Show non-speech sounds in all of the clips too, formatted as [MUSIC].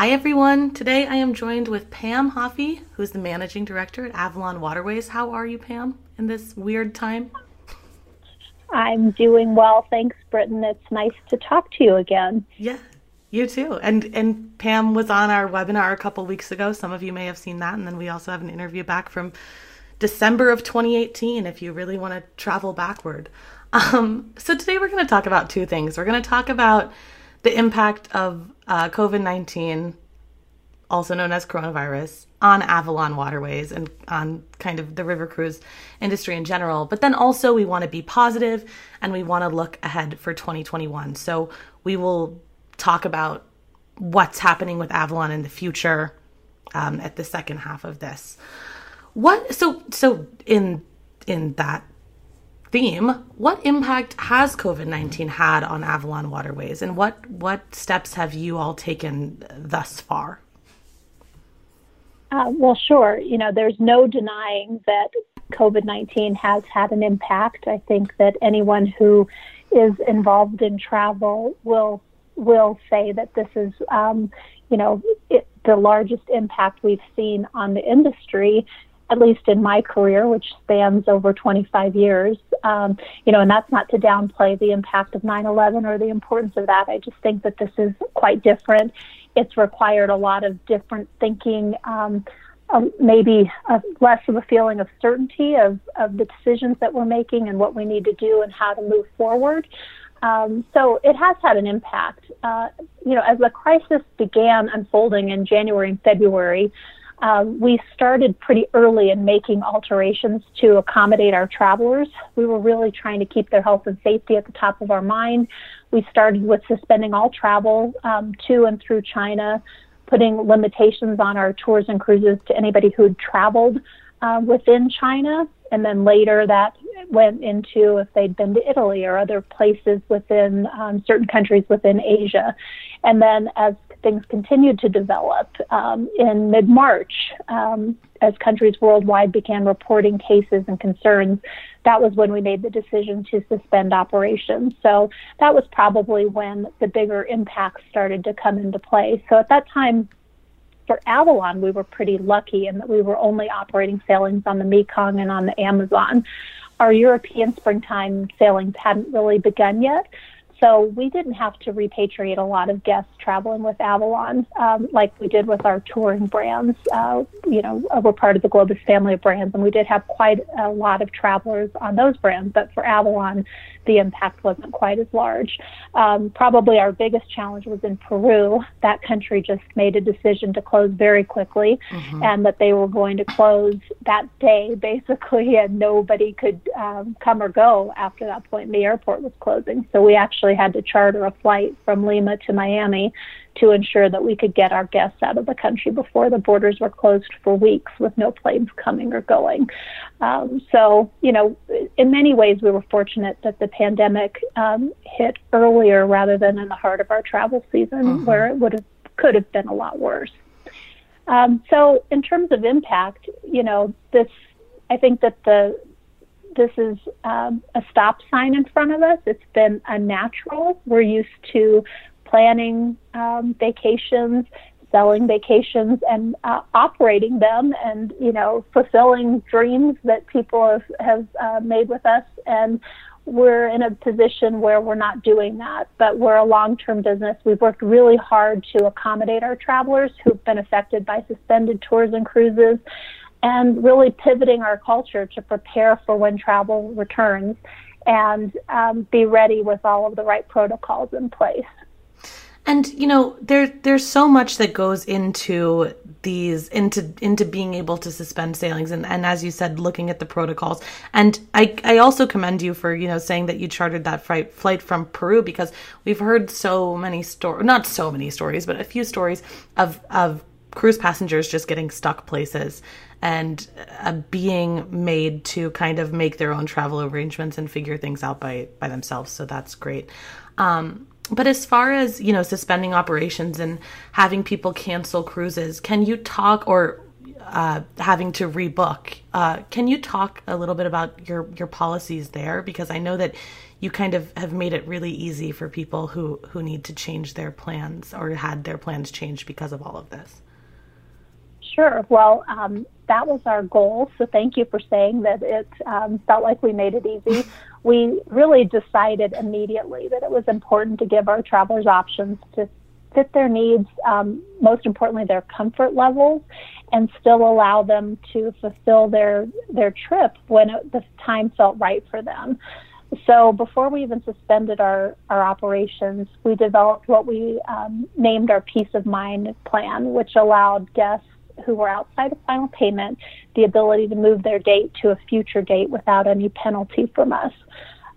Hi, everyone. Today I am joined with Pam Hoffee, who's the managing director at Avalon Waterways. How are you, Pam, in this weird time? I'm doing well. Thanks, Britton. It's nice to talk to you again. Yeah, you too. And and Pam was on our webinar a couple weeks ago. Some of you may have seen that. And then we also have an interview back from December of 2018 if you really want to travel backward. Um, so today we're going to talk about two things. We're going to talk about the impact of uh, COVID 19, also known as coronavirus, on Avalon waterways and on kind of the river cruise industry in general. But then also, we want to be positive and we want to look ahead for 2021. So we will talk about what's happening with Avalon in the future um, at the second half of this. What so so in in that theme, what impact has COVID 19 had on Avalon Waterways and what, what steps have you all taken thus far? Uh, well, sure. You know, there's no denying that COVID 19 has had an impact. I think that anyone who is involved in travel will will say that this is, um, you know, it, the largest impact we've seen on the industry at least in my career, which spans over 25 years. Um, you know, and that's not to downplay the impact of 9/11 or the importance of that. I just think that this is quite different. It's required a lot of different thinking. Um, um, maybe a, less of a feeling of certainty of, of the decisions that we're making and what we need to do and how to move forward. Um, so it has had an impact. Uh, you know, as the crisis began unfolding in January and February, um, we started pretty early in making alterations to accommodate our travelers. We were really trying to keep their health and safety at the top of our mind. We started with suspending all travel um, to and through China, putting limitations on our tours and cruises to anybody who had traveled uh, within China. And then later that went into if they'd been to Italy or other places within um, certain countries within Asia. And then as things continued to develop um, in mid March, um, as countries worldwide began reporting cases and concerns, that was when we made the decision to suspend operations. So that was probably when the bigger impacts started to come into play. So at that time, for Avalon, we were pretty lucky in that we were only operating sailings on the Mekong and on the Amazon. Our European springtime sailings hadn't really begun yet. So we didn't have to repatriate a lot of guests traveling with Avalon um, like we did with our touring brands. Uh, you know, we're part of the Globus family of brands, and we did have quite a lot of travelers on those brands. But for Avalon, the impact wasn't quite as large. Um, probably our biggest challenge was in Peru. That country just made a decision to close very quickly, mm-hmm. and that they were going to close that day, basically, [LAUGHS] and nobody could um, come or go after that point. The airport was closing, so we actually had to charter a flight from Lima to Miami to ensure that we could get our guests out of the country before the borders were closed for weeks with no planes coming or going. Um, so, you know, in many ways, we were fortunate that the pandemic um, hit earlier rather than in the heart of our travel season, mm-hmm. where it would have could have been a lot worse. Um, so, in terms of impact, you know, this I think that the this is um, a stop sign in front of us. It's been unnatural. We're used to planning um, vacations, selling vacations, and uh, operating them, and you know, fulfilling dreams that people have, have uh, made with us. And we're in a position where we're not doing that, but we're a long-term business. We've worked really hard to accommodate our travelers who've been affected by suspended tours and cruises and really pivoting our culture to prepare for when travel returns and um, be ready with all of the right protocols in place. And you know, there there's so much that goes into these into into being able to suspend sailings and, and as you said, looking at the protocols. And I I also commend you for, you know, saying that you chartered that flight flight from Peru because we've heard so many stories not so many stories, but a few stories of of cruise passengers just getting stuck places and uh, being made to kind of make their own travel arrangements and figure things out by by themselves. So that's great. Um, but as far as you know, suspending operations and having people cancel cruises, can you talk or uh, having to rebook. Uh, can you talk a little bit about your your policies there? Because I know that you kind of have made it really easy for people who who need to change their plans or had their plans changed because of all of this. Sure. Well, um, that was our goal. So thank you for saying that it um, felt like we made it easy. We really decided immediately that it was important to give our travelers options to fit their needs, um, most importantly, their comfort levels, and still allow them to fulfill their their trip when it, the time felt right for them. So before we even suspended our, our operations, we developed what we um, named our peace of mind plan, which allowed guests who were outside of final payment the ability to move their date to a future date without any penalty from us.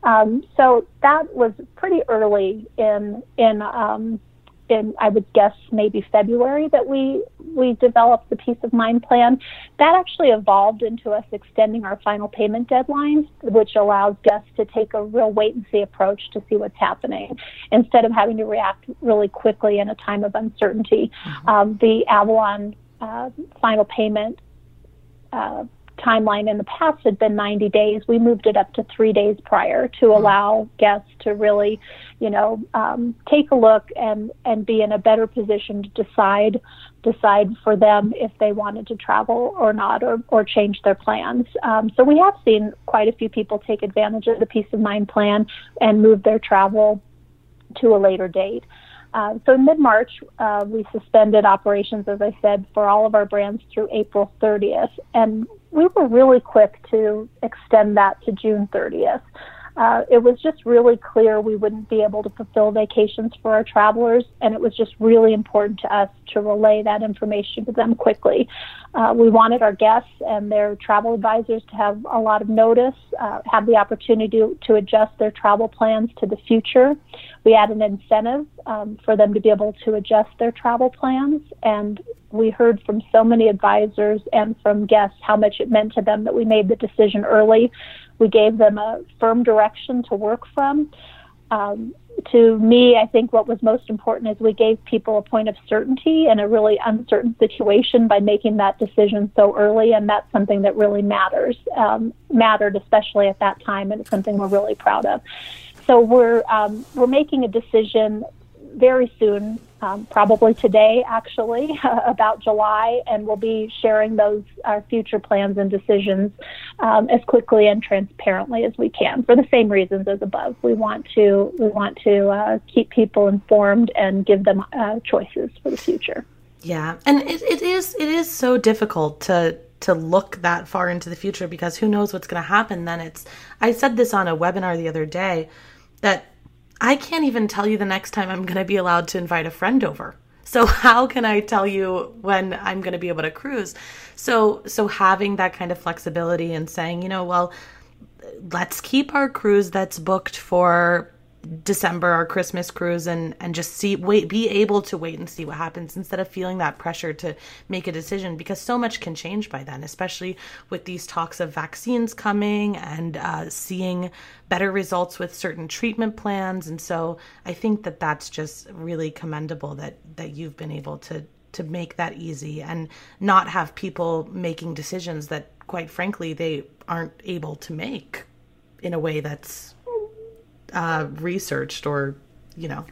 Um, so that was pretty early in in um, in I would guess maybe February that we we developed the peace of mind plan. That actually evolved into us extending our final payment deadlines, which allows guests to take a real wait and see approach to see what's happening instead of having to react really quickly in a time of uncertainty. Mm-hmm. Um, the Avalon uh, final payment uh, timeline in the past had been 90 days. We moved it up to three days prior to mm-hmm. allow guests to really, you know, um, take a look and and be in a better position to decide decide for them if they wanted to travel or not or or change their plans. Um, so we have seen quite a few people take advantage of the peace of mind plan and move their travel to a later date. Uh, so in mid-March, uh, we suspended operations, as I said, for all of our brands through April 30th, and we were really quick to extend that to June 30th. Uh, it was just really clear we wouldn't be able to fulfill vacations for our travelers, and it was just really important to us to relay that information to them quickly. Uh, we wanted our guests and their travel advisors to have a lot of notice, uh, have the opportunity to, to, adjust their travel plans to the future. We had an incentive um, for them to be able to adjust their travel plans, and we heard from so many advisors and from guests how much it meant to them that we made the decision early we gave them a firm direction to work from. Um, to me, I think what was most important is we gave people a point of certainty in a really uncertain situation by making that decision so early, and that's something that really matters, um, mattered especially at that time, and it's something we're really proud of. So we're um, we're making a decision very soon, um, probably today actually, [LAUGHS] about July, and we'll be sharing those our future plans and decisions um, as quickly and transparently as we can for the same reasons as above. We want to we want to uh, keep people informed and give them uh, choices for the future. Yeah, and it, it is it is so difficult to to look that far into the future because who knows what's going to happen then it's i said this on a webinar the other day that I can't even tell you the next time I'm going to be allowed to invite a friend over. So [LAUGHS] how can I tell you when I'm going to be able to cruise? So so having that kind of flexibility and saying, you know, well, let's keep our cruise that's booked for December, or Christmas cruise, and and just see wait, be able to wait and see what happens instead of feeling that pressure to make a decision because so much can change by then, especially with these talks of vaccines coming and uh, seeing better results with certain treatment plans. And so I think that that's just really commendable that that you've been able to to make that easy and not have people making decisions that, quite frankly, they aren't able to make in a way that's uh, researched or you know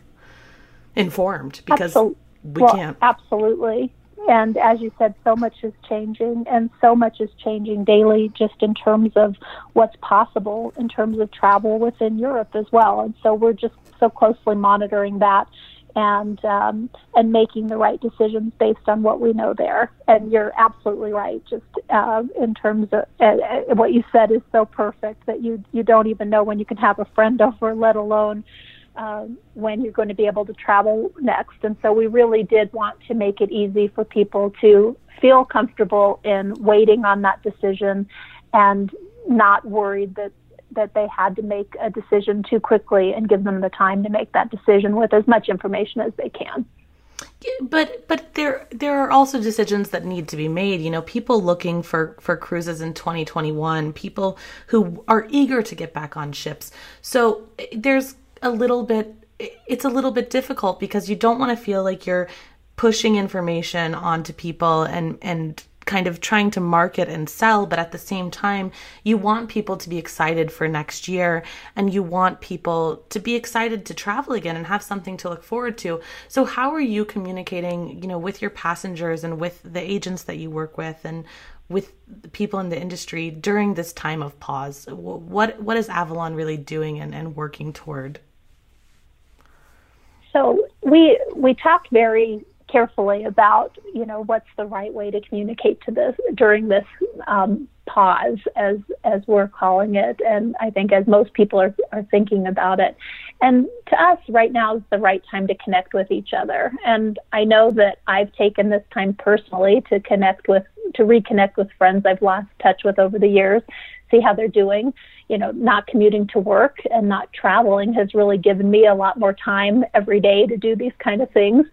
informed because Absol- we well, can't. absolutely. And as you said so much is changing and so much is changing daily just in terms of what's possible in terms of travel within europe as well. And so we're just so closely monitoring that and um, and making the right decisions based on what we know there. And you're absolutely right. Just uh, in terms of uh, uh, what you said is so perfect that you you don't even know when you can have a friend [LAUGHS] over, let alone um, when you're going to be able to travel next. And so we really did want to make it easy for people to feel comfortable in waiting on that decision and not worried that that they had to make a decision too quickly and give them the time to make that decision with as much information as they can. But but there there are also decisions that need to be made. You know, people looking for for cruises in 2021, people who are eager to get back on ships. So eh, there's a little bit eh, it's a little bit difficult because you don't want to feel like you're pushing information onto people and and kind of trying to market and sell, but at the same time, you want people to be excited for next year and you want people to be excited to travel again and have something to look forward to. So how are you communicating, you know, with your passengers and with the agents that you work with and with people in the industry during this time of pause? What what is Avalon really doing and, and working toward? So we we talked very carefully about you know what's the right way to communicate to this during this um, pause as as we're calling it. And i think as most people are, are thinking about it. And to us right now is the right time to connect with each other. And i know that i've taken this time personally to connect with to reconnect with friends i've lost touch with over the years see how they're doing. You know not commuting to work and not traveling has really given me a lot more time every day to do these kind of things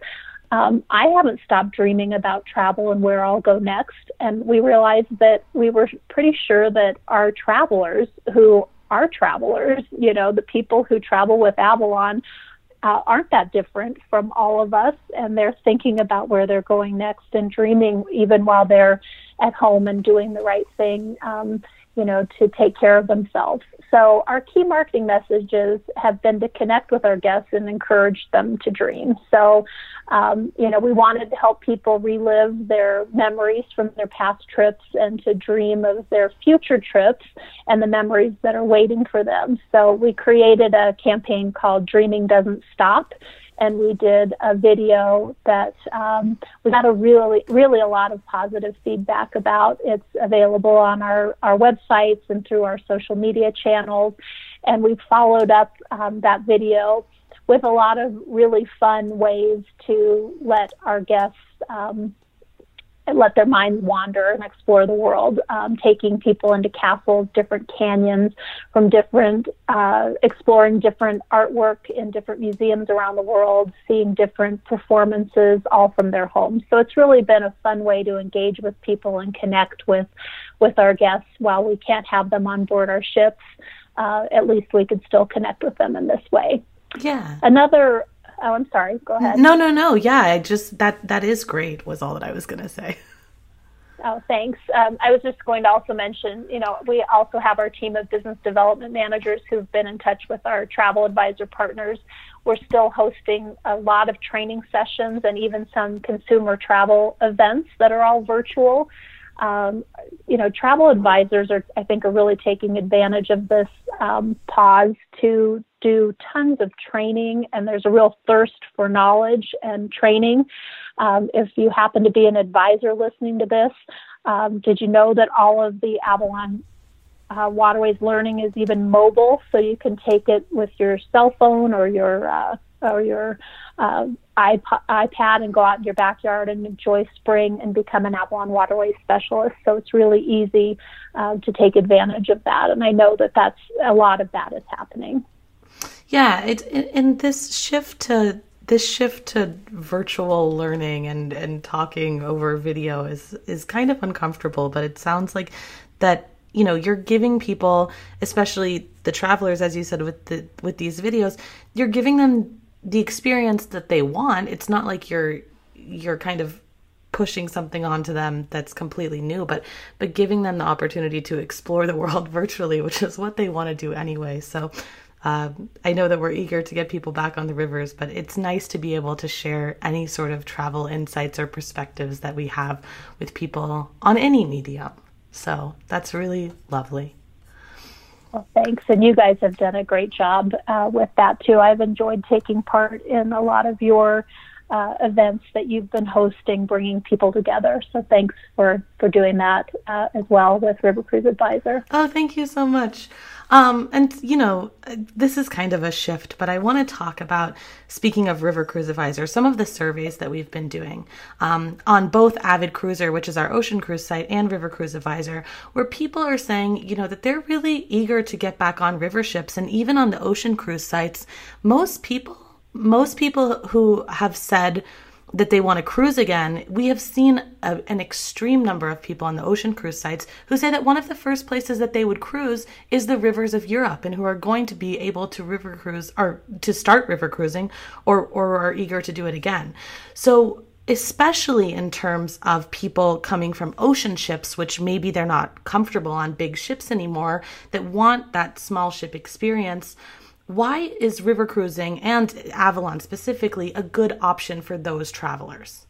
um, I haven't stopped dreaming about travel and where I'll go next. And we realized that we were pretty sure that our travelers who are travelers, you know, the people who travel with Avalon, uh, aren't that different from all of us. And they're thinking about where they're going next and dreaming even while they're at home and doing the right thing, um, you know, to take care of themselves. So our key marketing messages have been to connect with our guests and encourage them to dream. So, um, you know, we wanted to help people relive their memories from their past trips and to dream of their future trips and the memories that are waiting for them. So we created a campaign called Dreaming Doesn't Stop and we did a video that um, we got a really, really a lot of positive feedback about. It's available on our, our websites and through our social media channels. And we followed up um, that video with a lot of really fun ways to let our guests um, let their minds wander and explore the world, um, taking people into castles, different canyons, from different, uh, exploring different artwork in different museums around the world, seeing different performances, all from their homes. So it's really been a fun way to engage with people and connect with, with our guests while we can't have them on board our ships. Uh, at least we could still connect with them in this way. Yeah. Another Oh, I'm sorry. Go ahead. No, no, no. Yeah, I just that that is great. Was all that I was going to say. Oh, thanks. Um, I was just going to also mention, you know, we also have our team of business development managers who've been in touch with our travel advisor partners. We're still hosting a lot of training sessions and even some consumer travel events that are all virtual. Um, you know, travel advisors are, I think, are really taking advantage of this um, pause to do tons of training, and there's a real thirst for knowledge and training. Um, if you happen to be an advisor listening to this, um, did you know that all of the Avalon uh, Waterways learning is even mobile, so you can take it with your cell phone or your uh, or your uh, iPad and go out in your backyard and enjoy spring and become an Avalon Waterways specialist. So it's really easy uh, to take advantage of that, and I know that that's a lot of that is happening. Yeah, it, it and this shift to this shift to virtual learning and and talking over video is is kind of uncomfortable, but it sounds like that you know you're giving people especially the travelers as you said with the with these videos you're giving them the experience that they want it's not like you're you're kind of pushing something onto them that's completely new but but giving them the opportunity to explore the world [LAUGHS] virtually which is what they want to do anyway so uh, I know that we're eager to get people back on the rivers, but it's nice to be able to share any sort of travel insights or perspectives that we have with people on any medium. So that's really lovely. Well, thanks. And you guys have done a great job uh, with that too. I've enjoyed taking part in a lot of your uh, events that you've been hosting, bringing people together. So thanks for, for doing that uh, as well with River Cruise Advisor. Oh, thank you so much. Um, and you know, this is kind of a shift, but I want to talk about speaking of River Cruise Advisor, some of the surveys that we've been doing um, on both Avid Cruiser, which is our ocean cruise site, and River Cruise Advisor, where people are saying, you know, that they're really eager to get back on river ships, and even on the ocean cruise sites, most people, most people who have said that they want to cruise again, we have seen a, an extreme number of people on the ocean cruise sites who say that one of the first places that they would cruise is the rivers of Europe and who are going to be able to river cruise or to start river cruising or, or are eager to do it again. So especially in terms of people coming from ocean ships, which maybe they're not comfortable on big ships anymore, that want that small ship experience. Why is river cruising and Avalon specifically a good option for those travelers?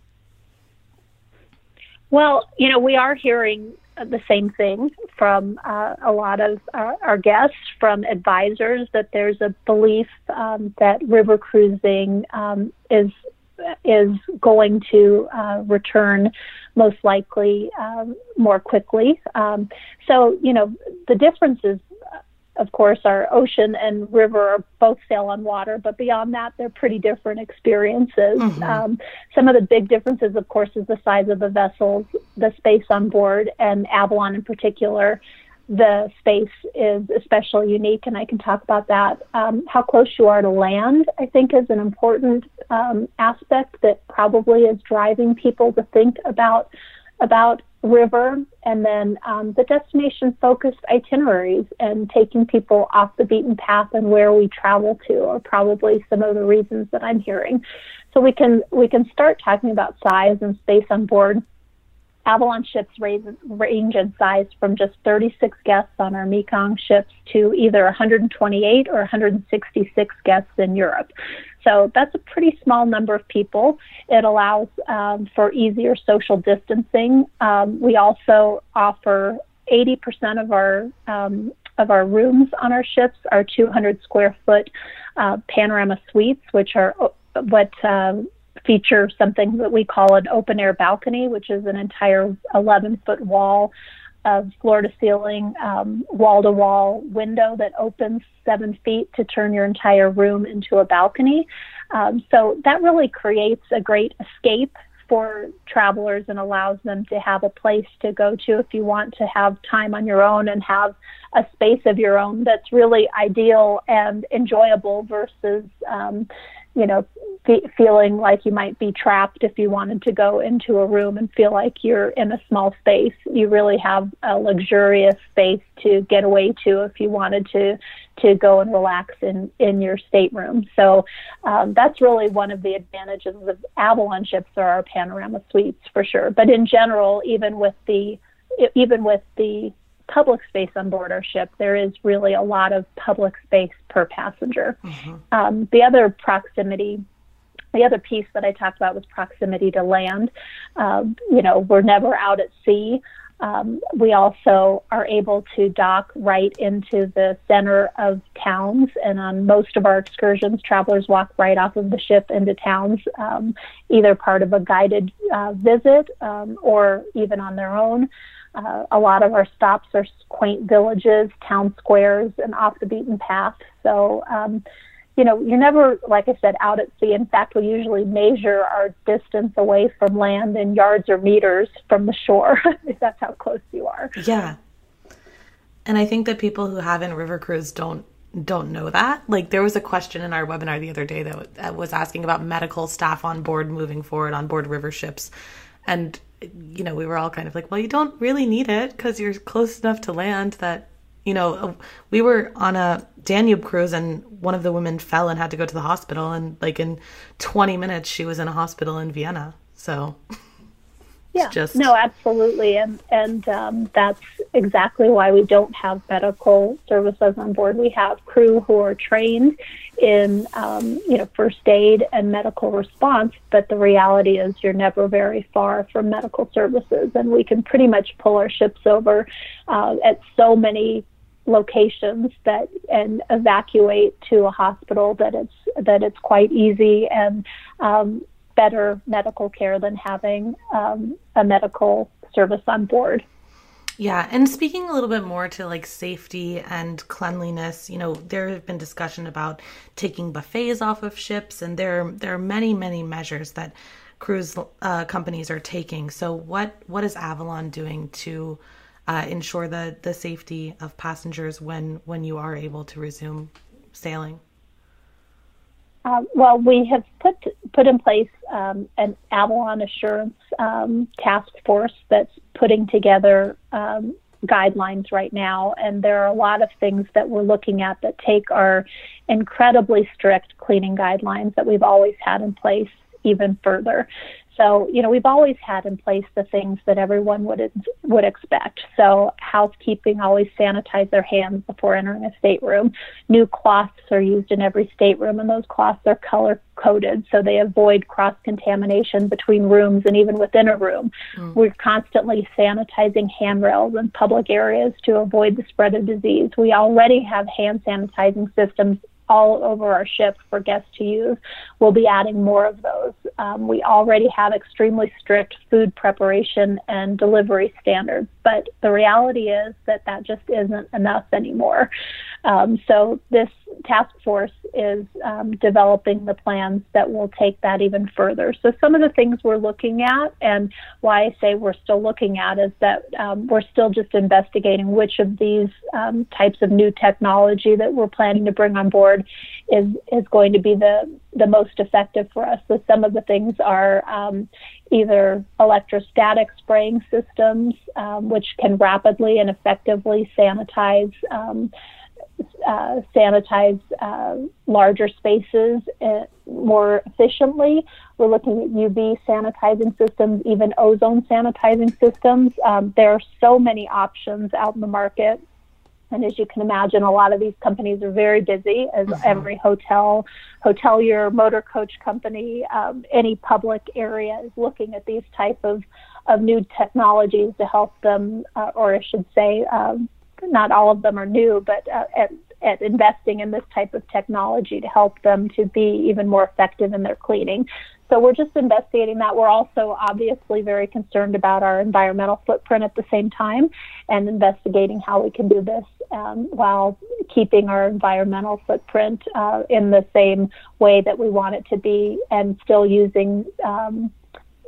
Well, you know, we are hearing the same thing from uh, a lot of our, our, guests, from advisors, that there's a belief um, that river cruising um, is is going to uh, return most likely um, more quickly. Um, so, you know, the differences of course, our ocean and river both sail on water, but beyond that, they're pretty different experiences. Mm-hmm. Um, some of the big differences, of course, is the size of the vessels, the space on board, and Avalon in particular. The space is especially unique, and I can talk about that. Um, how close you are to land, I think, is an important um, aspect that probably is driving people to think about about river and then um, the destination focused itineraries and taking people off the beaten path and where we travel to are probably some of the reasons that I'm hearing. So we can we can start talking about size and space on board. Avalon ships range, range in size from just 36 guests on our Mekong ships to either 128 or 166 guests in Europe. So that's a pretty small number of people. It allows um, for easier social distancing. Um, we also offer 80% of our um, of our rooms on our ships are 200 square foot uh, panorama suites, which are uh, what uh, feature something that we call an open air balcony, which is an entire 11 foot wall of floor to ceiling, wall to wall window that opens seven feet to turn your entire room into a balcony. Um, so that really creates a great escape for travelers and allows them to have a place to go to if you want to have time on your own and have a space of your own that's really ideal and enjoyable versus um, you know, fe- feeling like you might be trapped if you wanted to go into a room and feel like you're in a small space. You really have a luxurious space to get away to if you wanted to to go and relax in in your stateroom. So um, that's really one of the advantages of Avalon ships or our panorama suites for sure. But in general, even with the even with the public space on board our ship, there is really a lot of public space per passenger. Mm-hmm. Um, the other proximity the other piece that I talked about was proximity to land. Um, you know, we're never out at sea. Um, we also are able to dock right into the center of towns, and on most of our excursions, travelers walk right off of the ship into towns, um, either part of a guided uh, visit um, or even on their own. Uh, a lot of our stops are quaint villages, town squares, and off the beaten path. So, um, you know, you're never, like I said, out at sea. In fact, we usually measure our distance away from land in yards or meters from the shore, [LAUGHS] if that's how close you are. Yeah. And I think that people who haven't river cruise don't don't know that. Like there was a question in our webinar the other day that was asking about medical staff on board moving forward on board river ships. And you know, we were all kind of like, well, you don't really need it because you're close enough to land that, you know, we were on a Danube cruise and one of the women fell and had to go to the hospital. And like in 20 minutes, she was in a hospital in Vienna. So. Yeah, just... no, absolutely, and and um, that's exactly why we don't have medical services on board. We have crew who are trained in um, you know first aid and medical response, but the reality is you're never very far from medical services, and we can pretty much pull our ships over uh, at so many locations that and evacuate to a hospital that it's that it's quite easy. And um, better medical care than having um, a medical service on board. Yeah, and speaking a little bit more to like safety and cleanliness, you know, there have been discussion about taking buffets off of ships, and there there are many many measures that cruise uh, companies are taking. So what what is Avalon doing to uh, ensure the the safety of passengers when when you are able to resume sailing? Uh, well, we have put put in place um, an Avalon Assurance um, task force that's putting together um, guidelines right now, and there are a lot of things that we're looking at that take our incredibly strict cleaning guidelines that we've always had in place even further. So, you know, we've always had in place the things that everyone would would expect. So, housekeeping always sanitize their hands before entering a stateroom. New cloths are used in every stateroom, and those cloths are color coded so they avoid cross contamination between rooms and even within a room. Mm. We're constantly sanitizing handrails in public areas to avoid the spread of disease. We already have hand sanitizing systems all over our ship for guests to use. We'll be adding more of those. Um, we already have extremely strict food preparation and delivery standards, but the reality is that that just isn't enough anymore. Um, so this task force is um, developing the plans that will take that even further. So some of the things we're looking at, and why I say we're still looking at, is that um, we're still just investigating which of these um, types of new technology that we're planning to bring on board is is going to be the the most effective for us. So some of the things are um, either electrostatic spraying systems, um, which can rapidly and effectively sanitize uh, sanitize uh, larger spaces uh, more efficiently. We're looking at UV sanitizing systems, even ozone sanitizing systems. Um, there are so many options out in the market. And as you can imagine, a lot of these companies are very busy, as mm-hmm. every hotel, hotelier, motor coach company, um, any public area is looking at these type of, of new technologies to help them, uh, or I should say, um, not all of them are new, but uh, at, at investing in this type of technology to help them to be even more effective in their cleaning. So we're just investigating that. We're also obviously very concerned about our environmental footprint at the same time and investigating how we can do this um, while keeping our environmental footprint uh, in the same way that we want it to be and still using um,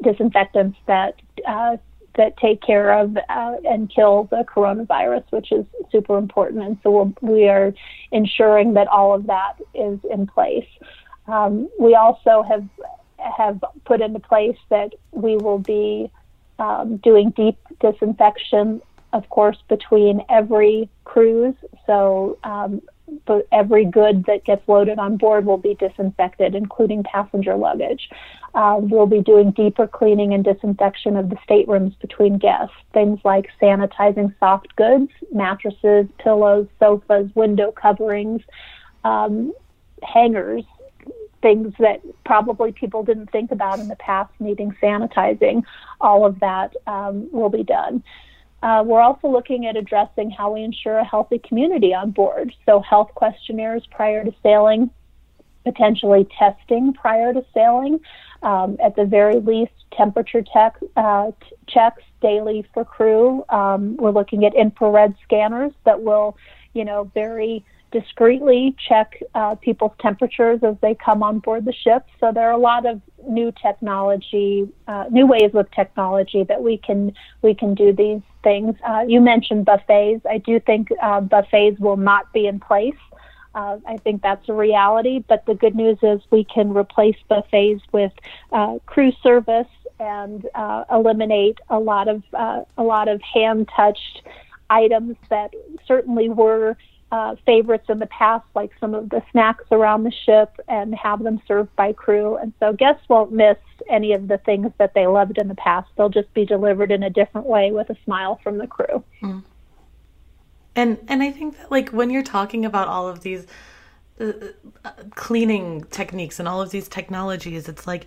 disinfectants that uh, that take care of uh, and kill the coronavirus, which is super important. And so we're, we are ensuring that all of that is in place. Um, we also have have put into place that we will be um, doing deep disinfection, of course, between every cruise. So um, but every good that gets loaded on board will be disinfected, including passenger luggage. Uh, we'll be doing deeper cleaning and disinfection of the staterooms between guests. Things like sanitizing soft goods, mattresses, pillows, sofas, window coverings, um, hangers, things that probably people didn't think about in the past needing sanitizing. All of that um, will be done. Uh, we're also looking at addressing how we ensure a healthy community on board. So, health questionnaires prior to sailing, potentially testing prior to sailing, um, at the very least, temperature tech, uh, t- checks daily for crew. Um, we're looking at infrared scanners that will, you know, very discreetly check uh, people's temperatures as they come on board the ship. So there are a lot of new technology, uh, new ways with technology that we can we can do these things. Uh, you mentioned buffets. I do think uh, buffets will not be in place. Uh, I think that's a reality. But the good news is we can replace buffets with uh, crew service and eliminate a lot of a lot of hand touched items that certainly were uh, favorites in the past, like some of the snacks around the ship, and have them served by crew. And so guests won't miss any of the things that they loved in the past. They'll just be delivered in a different way with a smile from the crew. Mm. And and I think that like when you're talking about all of these uh, uh cleaning techniques and all of these technologies, it's like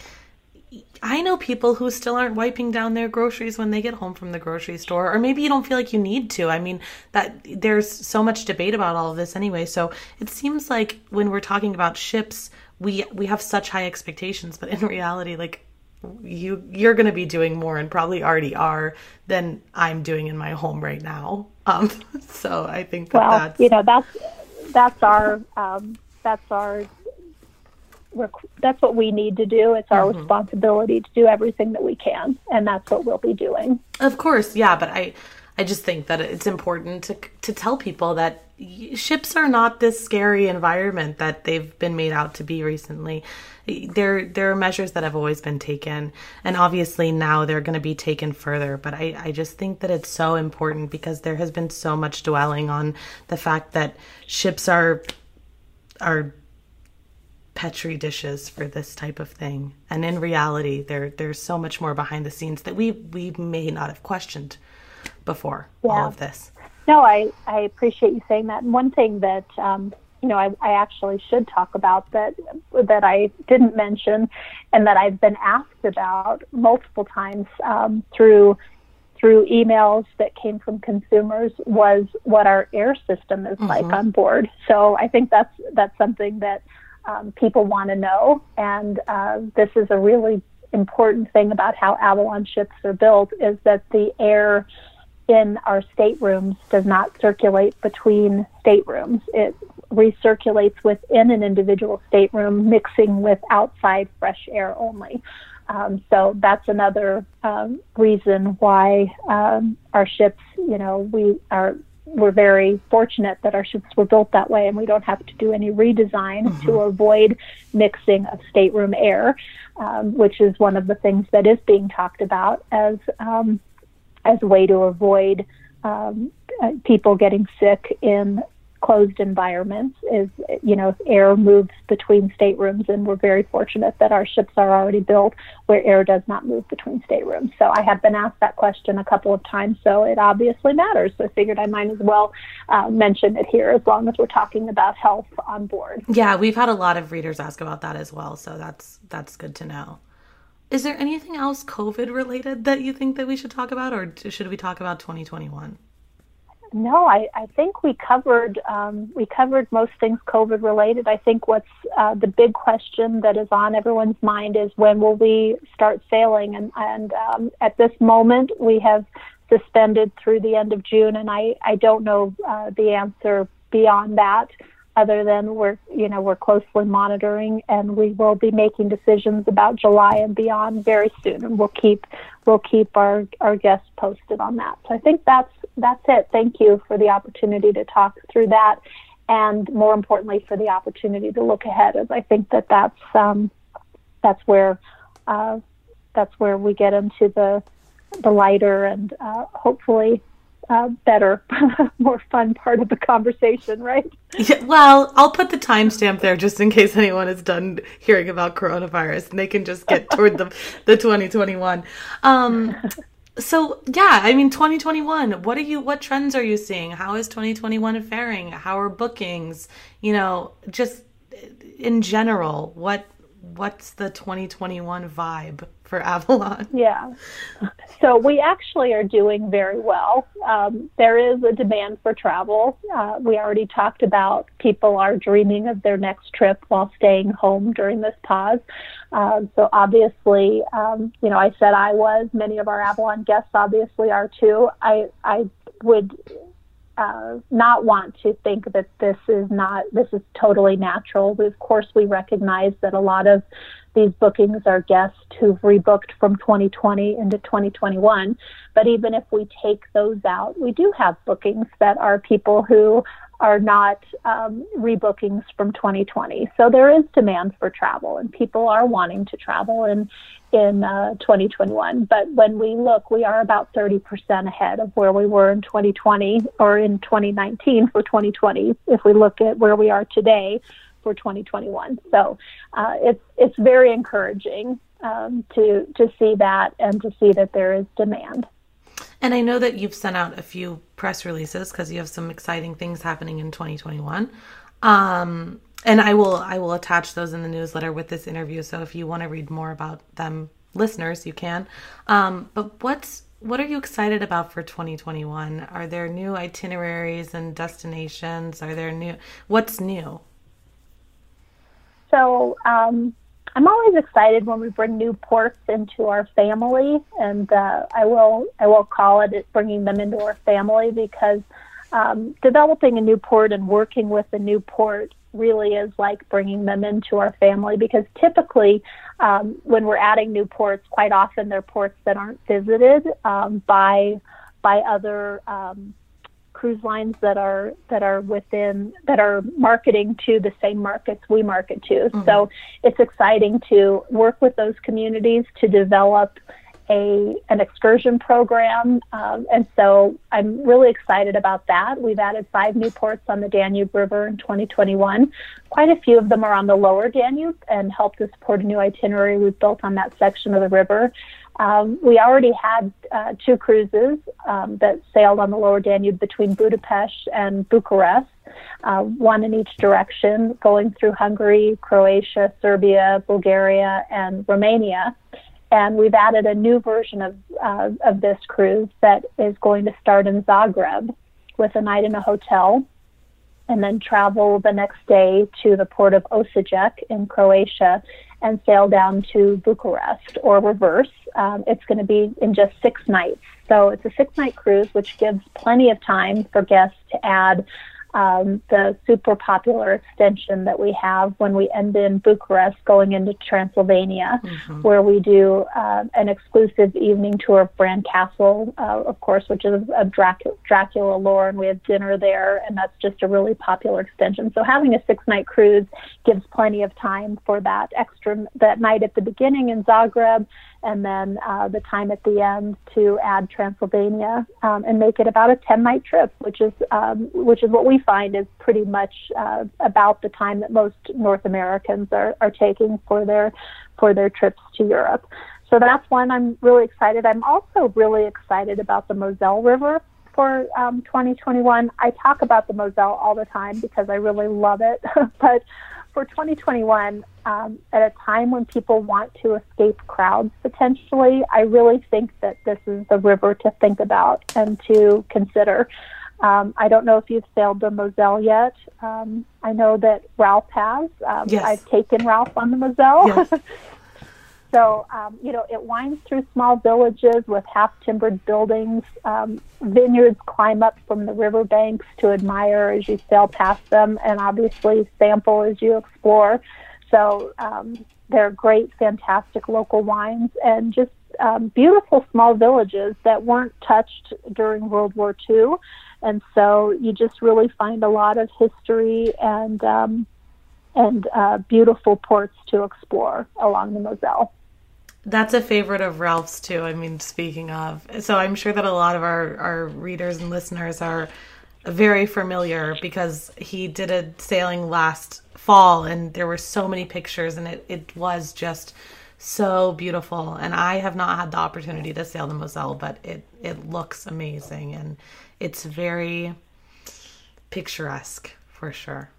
I know people who still aren't wiping down their groceries when they get home from the grocery store, or maybe you don't feel like you need to. I mean, that there's so much debate about all of this anyway. So it seems like when we're talking about ships, we we have such high expectations, but in [LAUGHS] reality, like you you're going to be doing more and probably already are than I'm doing in my home right now. [LAUGHS] Um, so I think that well, that's you know that's that's our um, that's our that's what we need to do. It's our mm-hmm. responsibility to do everything that we can, and that's what we'll be doing. Of course, yeah, but I I just think that it's important to to tell people that ships are not this scary environment that they've been made out to be recently. There there are measures that have always been taken, and obviously now they're going to be taken further. But I I just think that it's so important because there has been so much dwelling on the fact that ships are are petri dishes for this type of thing. And in reality, there there's so much more behind the scenes that we we may not have questioned before yeah. all of this. No, I I appreciate you saying that. And one thing that um, you know I, I actually should talk about that that I didn't mention, and that I've been asked about multiple times um, through through emails that came from consumers was what our air system is mm-hmm. like on board. So I think that's that's something that um, people want to know, and uh, this is a really important thing about how Avalon ships are built is that the air in our staterooms does not circulate between staterooms. It recirculates within an individual stateroom, mixing with outside fresh air only. Um, so that's another um, reason why um, our ships, you know, we are we're very fortunate that our ships were built that way, and we don't have to do any redesign mm-hmm. to avoid mixing of stateroom air, um, which is one of the things that is being talked about as um, as a way to avoid um, uh, people getting sick in closed environments is you know air moves between staterooms and we're very fortunate that our ships are already built where air does not move between staterooms. So i have been asked that question a couple of times so it obviously matters. So i figured i might as well uh, mention it here as long as we're talking about health on board. Yeah we've had a lot of readers ask about that as well so that's that's good to know. Is there anything else covid related that you think that we should talk about or should we talk about 2021 no, I, I think we covered um, we covered most things COVID related. I think what's uh, the big question that is on everyone's mind is when will we start sailing? And and um, at this moment, we have suspended through the end of June, and I I don't know uh, the answer beyond that other than we're you know we're closely monitoring and we will be making decisions about July and beyond very soon and we'll keep we'll keep our our guests posted on that. So I think that's that's it. Thank you for the opportunity to talk through that and more importantly for the opportunity to look ahead as I think that that's um, that's where uh, that's where we get into the the lighter and uh, hopefully uh, better, [LAUGHS] more fun part of the conversation, right? Yeah, well, I'll put the timestamp there just in case anyone is done hearing about coronavirus and they can just get toward the, the 2021. Um, so yeah, I mean 2021, what are you what trends are you seeing? How is 2021 faring? How are bookings? You know, just in general, what what's the 2021 vibe for Avalon? [LAUGHS] Yeah. So we actually are doing very well. Um, there is a demand for travel. Uh, we already talked about people are dreaming of their next trip while staying home during this pause. Uh, so obviously, um, you know, I said I was. Many of our Avalon guests obviously are too. I I would uh, not want to think that this is not this is totally natural. Of course, we recognize that a lot of these bookings are guests who've rebooked from 2020 into 2021. But even if we take those out, we do have bookings that are people who are not um, rebookings from 2020. So there is demand for travel, and people are wanting to travel in in uh, 2021. But when we look, we are about 30% ahead of where we were in 2020 or in 2019 for 2020. If we look at where we are today for 2021, so uh, it's it's very encouraging um, to to see that and to see that there is demand. And I know that you've sent out a few press releases because you have some exciting things happening in 2021. Um, and I will I will attach those in the newsletter with this interview. So if you want to read more about them, listeners, you can. Um, but what's what are you excited about for 2021? Are there new itineraries and destinations? Are there new? What's new? So um, I'm always excited when we bring new ports into our family, and uh, I will I will call it bringing them into our family because um, developing a new port and working with a new port really is like bringing them into our family because typically um, when we're adding new ports, quite often they're ports that aren't visited um, by by other um, cruise lines that are that are within that are marketing to the same markets we market to. Mm-hmm. So it's exciting to work with those communities to develop a an excursion program, um, and so I'm really excited about that. We've added five new ports on the Danube River in 2021. Quite a few of them are on the lower Danube and help to support a new itinerary we've built on that section of the river. Um, we already had uh, two cruises um, that sailed on the lower Danube between Budapest and Bucharest, uh, one in each direction, going through Hungary, Croatia, Serbia, Bulgaria, and Romania. And we've added a new version of, uh, of this cruise that is going to start in Zagreb with a night in a hotel and then travel the next day to the port of Osijek in Croatia and sail down to Bucharest or reverse. Um, it's going to be in just six nights. So it's a six night cruise, which gives plenty of time for guests to add um, the super popular extension that we have when we end in Bucharest going into Transylvania, mm-hmm. where we do uh, an exclusive evening tour of Bran Castle, uh, of course, which is a Dracula lore, and we have dinner there, and that's just a really popular extension. So having a six night cruise gives plenty of time for that extra that night at the beginning in Zagreb and then uh, the time at the end to add Transylvania um, and make it about a 10 night trip, which is um, which is what we find is pretty much uh, about the time that most North Americans are, are taking for their for their trips to Europe. So that's one I'm really excited. I'm also really excited about the Moselle River for um, 2021. I talk about the Moselle all the time because I really love it, [LAUGHS] but for 2021, um, at a time when people want to escape crowds potentially, I really think that this is the river to think about and to consider. Um, I don't know if you've sailed the Moselle yet. Um, I know that Ralph has. Um, yes. I've taken Ralph on the Moselle. Yes. [LAUGHS] So, um, you know, it winds through small villages with half timbered buildings. Um, vineyards climb up from the riverbanks to admire as you sail past them and obviously sample as you explore. So, um, they're great, fantastic local wines and just um, beautiful small villages that weren't touched during World War II. And so you just really find a lot of history and um, and uh, beautiful ports to explore along the Moselle. That's a favorite of Ralph's too. I mean, speaking of, so I'm sure that a lot of our our readers and listeners are very familiar because he did a sailing last fall and there were so many pictures and it it was just so beautiful and I have not had the opportunity to sail the Moselle but it it looks amazing and it's very picturesque for sure.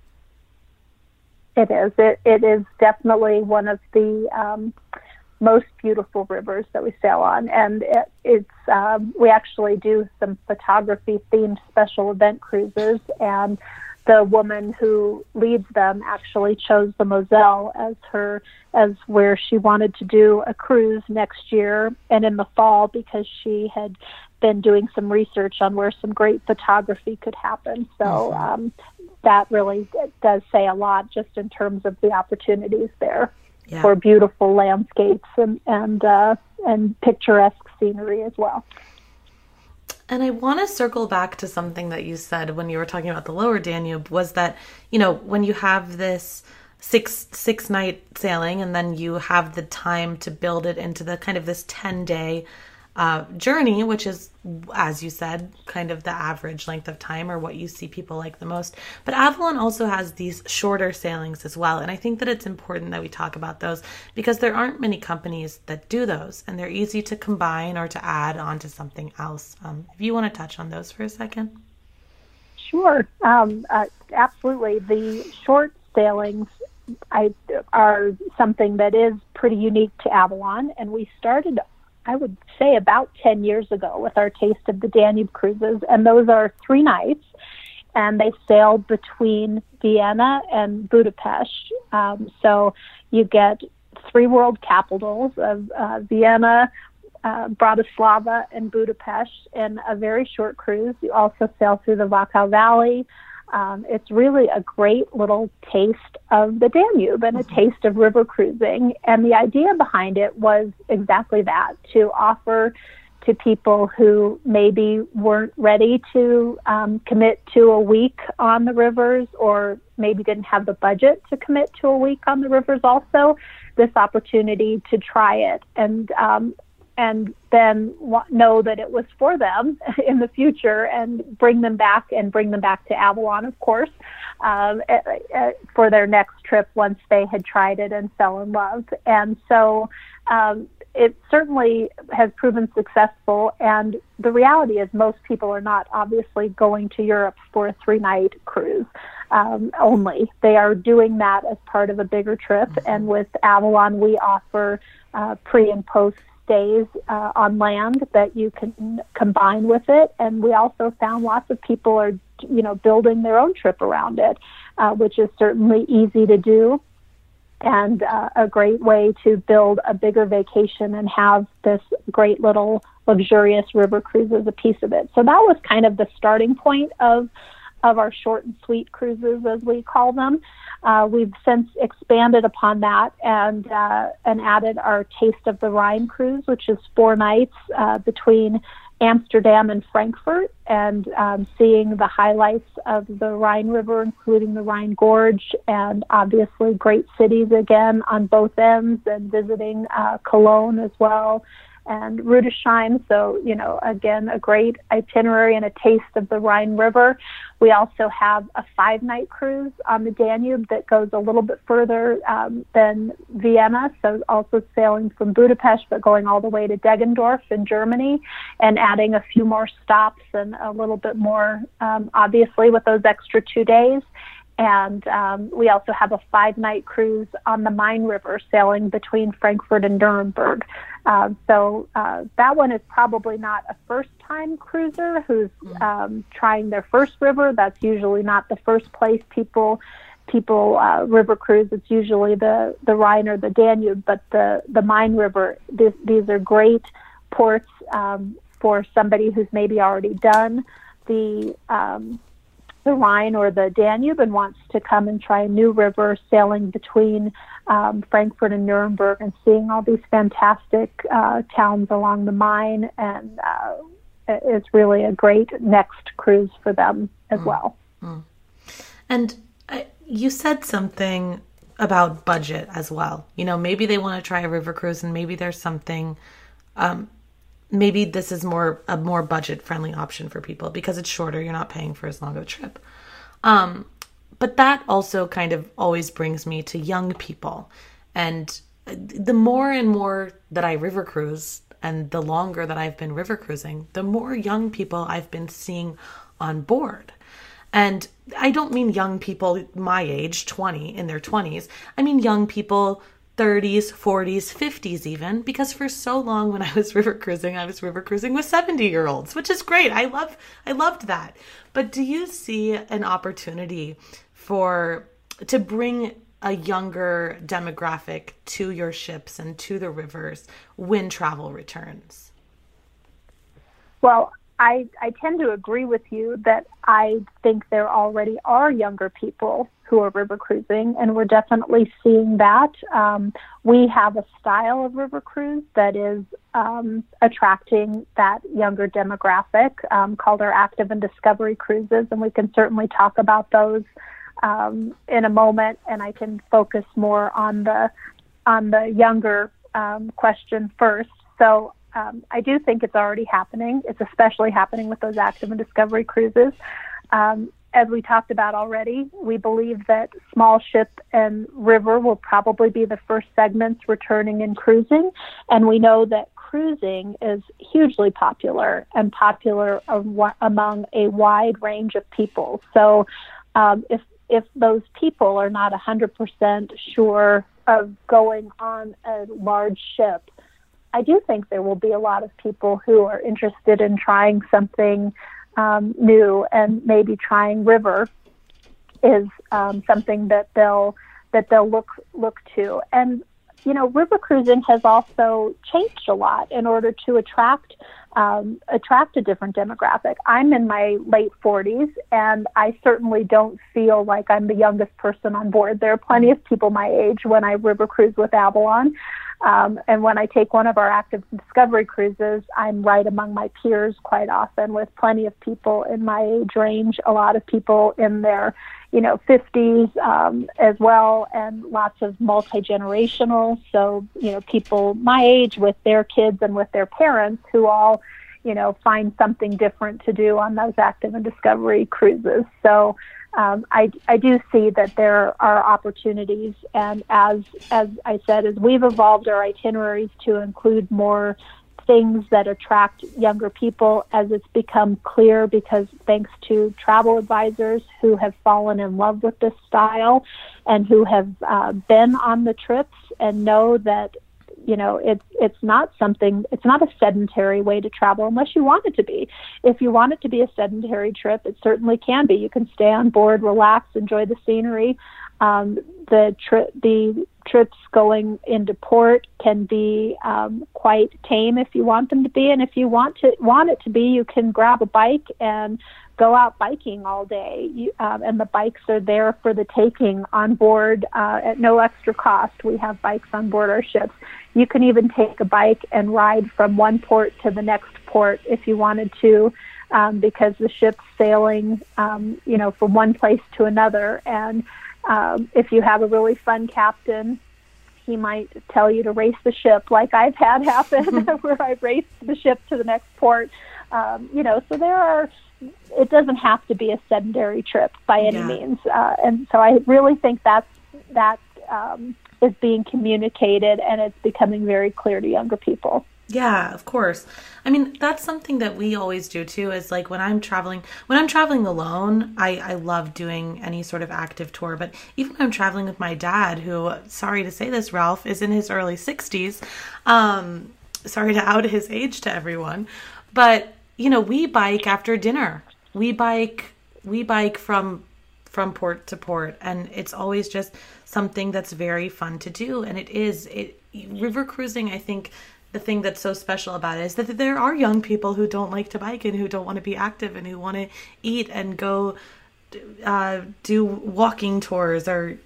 It is. It it is definitely one of the um, most beautiful rivers that we sail on, and it, it's um, we actually do some photography themed special event cruises, and the woman who leads them actually chose the Moselle as her as where she wanted to do a cruise next year and in the fall because she had been doing some research on where some great photography could happen. So um, that really does say a lot just in terms of the opportunities there yeah. for beautiful landscapes and and uh, and picturesque scenery as well. And I want to circle back to something that you said when you were talking about the lower Danube was that, you know, when you have this six six night sailing and then you have the time to build it into the kind of this 10 day uh, journey, which is, as you said, kind of the average length of time or what you see people like the most. But Avalon also has these shorter sailings as well. And I think that it's important that we talk about those because there aren't many companies that do those and they're easy to combine or to add onto something else. Um, if you want to touch on those for a second. Sure. Um, uh, absolutely. The short sailings I, are something that is pretty unique to Avalon, and we started I would say about 10 years ago with our Taste of the Danube cruises. And those are three nights. And they sail between Vienna and Budapest. Um, so you get three world capitals of uh, Vienna, uh, Bratislava, and Budapest in a very short cruise. You also sail through the Wachau Valley, um, it's really a great little taste of the Danube and a mm-hmm. taste of river cruising. And the idea behind it was exactly that to offer to people who maybe weren't ready to um, commit to a week on the rivers or maybe didn't have the budget to commit to a week on the rivers also this opportunity to try it and um, and then know that it was for them [LAUGHS] in the future and bring them back and bring them back to Avalon, of course, um, for their next trip once they had tried it and fell in love. And so um, it certainly has proven successful. And the reality is, most people are not obviously going to Europe for a three night cruise um, only. They are doing that as part of a bigger trip. Mm-hmm. And with Avalon, we offer uh, pre and post stays uh, on land that you can combine with it. And we also found lots of people are, you know, building their own trip around it, uh, which is certainly easy to do and uh, a great way to build a bigger vacation and have this great little luxurious river cruise as a piece of it. So that was kind of the starting point of of our short and sweet cruises, as we call them. Uh, we've since expanded upon that and uh, and added our Taste of the Rhine cruise, which is four nights uh, between Amsterdam and Frankfurt and um, seeing the highlights of the Rhine River, including the Rhine Gorge, and obviously great cities again on both ends, and visiting uh, Cologne as well and Rudesheim. So, you know, again, a great itinerary and a taste of the Rhine River. We also have a five night cruise on the Danube that goes a little bit further um, than Vienna. So, also sailing from Budapest, but going all the way to Deggendorf in Germany and adding a few more stops and a little bit more, um, obviously, with those extra two days. And um, we also have a five night cruise on the Main River sailing between Frankfurt and Nuremberg. Uh, so uh, that one is probably not a first time cruiser who's mm. um, trying their first river. That's usually not the first place people people uh, river cruise. It's usually the, the Rhine or the Danube, but the, the Main River, this, these are great ports um, for somebody who's maybe already done the um, the Rhine or the Danube and wants to come and try a new river sailing between um, Frankfurt and Nuremberg and seeing all these fantastic uh, towns along the Main and uh, is really a great next cruise for them as mm. well. Mm. And uh, you said something about budget as well. You know, maybe they want to try a river cruise and maybe there's something um, maybe this is more a more budget friendly option for people because it's shorter you're not paying for as long of a trip. Um, but that also kind of always brings me to young people. And the more and more that i river cruise and the longer that i've been river cruising the more young people i've been seeing on board. And i don't mean young people my age 20 in their 20s i mean young people 30s, 40s, 50s even because for so long when I was river cruising, I was river cruising with 70 year olds, which is great. I love I loved that. But do you see an opportunity for to bring a younger demographic to your ships and to the rivers when travel returns? Well, I, I tend to agree with you that I think there already are younger people who are river cruising, and we're definitely seeing that. Um, we have a style of river cruise that is um, attracting that younger demographic um, called our active and discovery cruises, and we can certainly talk about those um, in a moment. And I can focus more on the on the younger um, question first. So um, I do think it's already happening. It's especially happening with those active and discovery cruises. Um, as we talked about already, we believe that small ship and river will probably be the first segments returning in cruising. And we know that cruising is hugely popular and popular among a wide range of people. So um, if if those people are not 100% sure of going on a large ship, I do think there will be a lot of people who are interested in trying something um, new and maybe trying river is um, something that they'll that they'll look look to. And you know, river cruising has also changed a lot in order to attract um, attract a different demographic. I'm in my late 40s, and I certainly don't feel like I'm the youngest person on board. There are plenty of people my age when I river cruise with Avalon. Um, and when I take one of our active discovery cruises, I'm right among my peers quite often with plenty of people in my age range, a lot of people in their, you know 50s um, as well, and lots of multi generational. So you know people my age with their kids and with their parents who all you know find something different to do on those active and discovery cruises. So um, I, I do see that there are opportunities, and as as I said, as we've evolved our itineraries to include more things that attract younger people, as it's become clear, because thanks to travel advisors who have fallen in love with this style and who have uh, been on the trips and know that you know it's it's not something it's not a sedentary way to travel unless you want it to be. If you want it to be a sedentary trip it certainly can be. You can stay on board relax enjoy the scenery. Um, the trip the trips going into port can be um, quite tame if you want them to be. And if you want to want it to be you can grab a bike and go out biking all day, you, um, and the bikes are there for the taking on board uh, at no extra cost. We have bikes on board our ships. You can even take a bike and ride from one port to the next port if you wanted to, um, because the ship's sailing, um, you know, from one place to another. And um, if you have a really fun captain, he might tell you to race the ship, like I've had happen, [LAUGHS] where I raced the ship to the next port. Um, you know, so there are it doesn't have to be a sedentary trip by any yeah. means. Uh, and so I really think that's that um, is being communicated, and it's becoming very clear to younger people. Yeah, of course. I mean, that's something that we always do too. Is like when I'm traveling, when I'm traveling alone, I I love doing any sort of active tour. But even when I'm traveling with my dad, who, sorry to say this, Ralph is in his early 60s. Um, sorry to out his age to everyone, but you know, we bike after dinner. We bike we bike from from port to port and it's always just something that's very fun to do and it is it river cruising I think the thing that's so special about it is that there are young people who don't like to bike and who don't want to be active and who want to eat and go uh, do walking tours or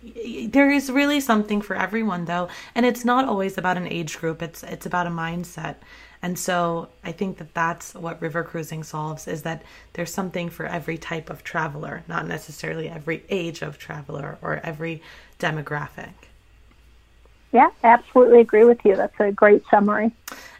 there is really something for everyone though and it's not always about an age group it's it's about a mindset and so I think that that's what river cruising solves is that there's something for every type of traveler, not necessarily every age of traveler or every demographic. Yeah, absolutely agree with you. That's a great summary.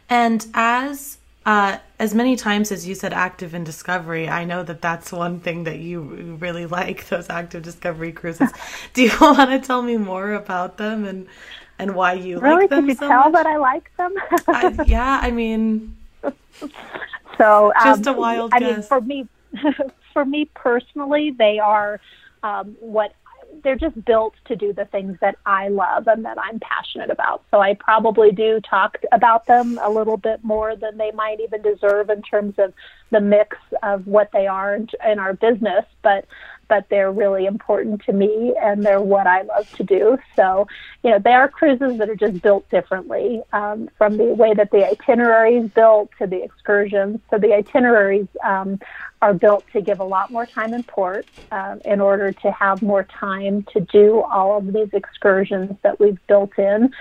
And as uh, as many times as you said active in discovery, I know that that's one thing that you really like [LAUGHS] those active discovery cruises. [LAUGHS] Do you [LAUGHS] want to tell me more about them and and why you really? like them Could you so tell much? that I like them? I, yeah, I mean, [LAUGHS] so um, just a wild I guess. mean, for me, [LAUGHS] for me personally, they are um, what they're just built to do the things that I love and that I'm passionate about. So I probably do talk about them a little bit more than they might even deserve in terms of the mix of what they are in, in our business. But but they're really important to me and they're what I love to do. So, you know, they are cruises that are just built differently um, from the way that the itinerary is built to the excursions. So the itineraries um, are built to give a lot more time in port um, in order to have more time to do all of these excursions that we've built in.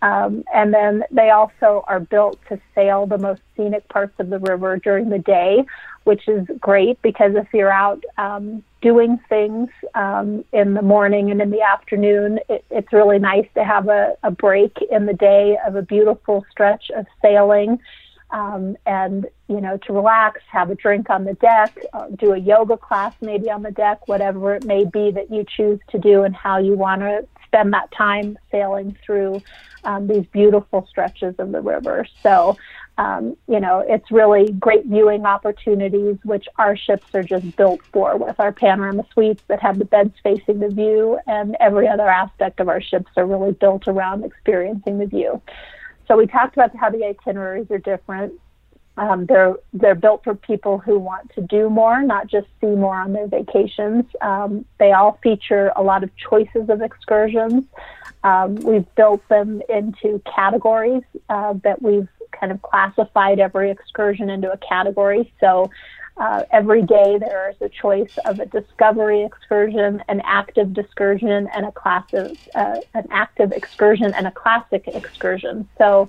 Um, and then they also are built to sail the most scenic parts of the river during the day, which is great because if you're out um, doing things um, in the morning and in the afternoon, it, it's really nice to have a, a break in the day of a beautiful stretch of sailing. Um, and you know to relax, have a drink on the deck, uh, do a yoga class maybe on the deck, whatever it may be that you choose to do, and how you want to spend that time sailing through um, these beautiful stretches of the river. So, um, you know, it's really great viewing opportunities, which our ships are just built for with our panorama suites that have the beds facing the view, and every other aspect of our ships are really built around experiencing the view. So we talked about how the itineraries are different. Um, they're they're built for people who want to do more, not just see more on their vacations. Um, they all feature a lot of choices of excursions. Um, we've built them into categories uh, that we've kind of classified every excursion into a category. So uh, every day there is a choice of a discovery excursion, an active excursion, and a classic, uh, an active excursion and a classic excursion. So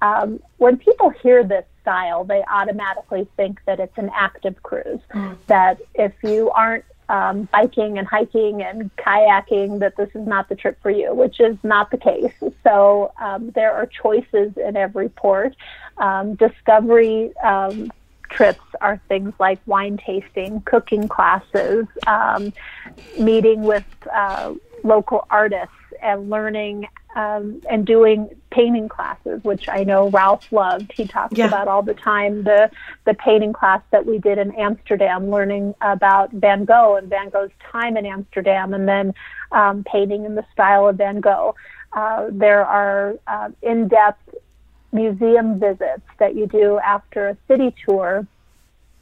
um, when people hear this style, they automatically think that it's an active cruise. Mm. That if you aren't um, biking and hiking and kayaking that this is not the trip for you, which is not the case. So um, there are choices in every port. Um, discovery um, trips are things like wine tasting, cooking classes, um, meeting with uh, local artists, and learning um, and doing painting classes, which I know Ralph loved. He talks yeah. about all the time the the painting class that we did in Amsterdam, learning about Van Gogh and Van Gogh's time in Amsterdam, and then um, painting in the style of Van Gogh. Uh, there are uh, in-depth museum visits that you do after a city tour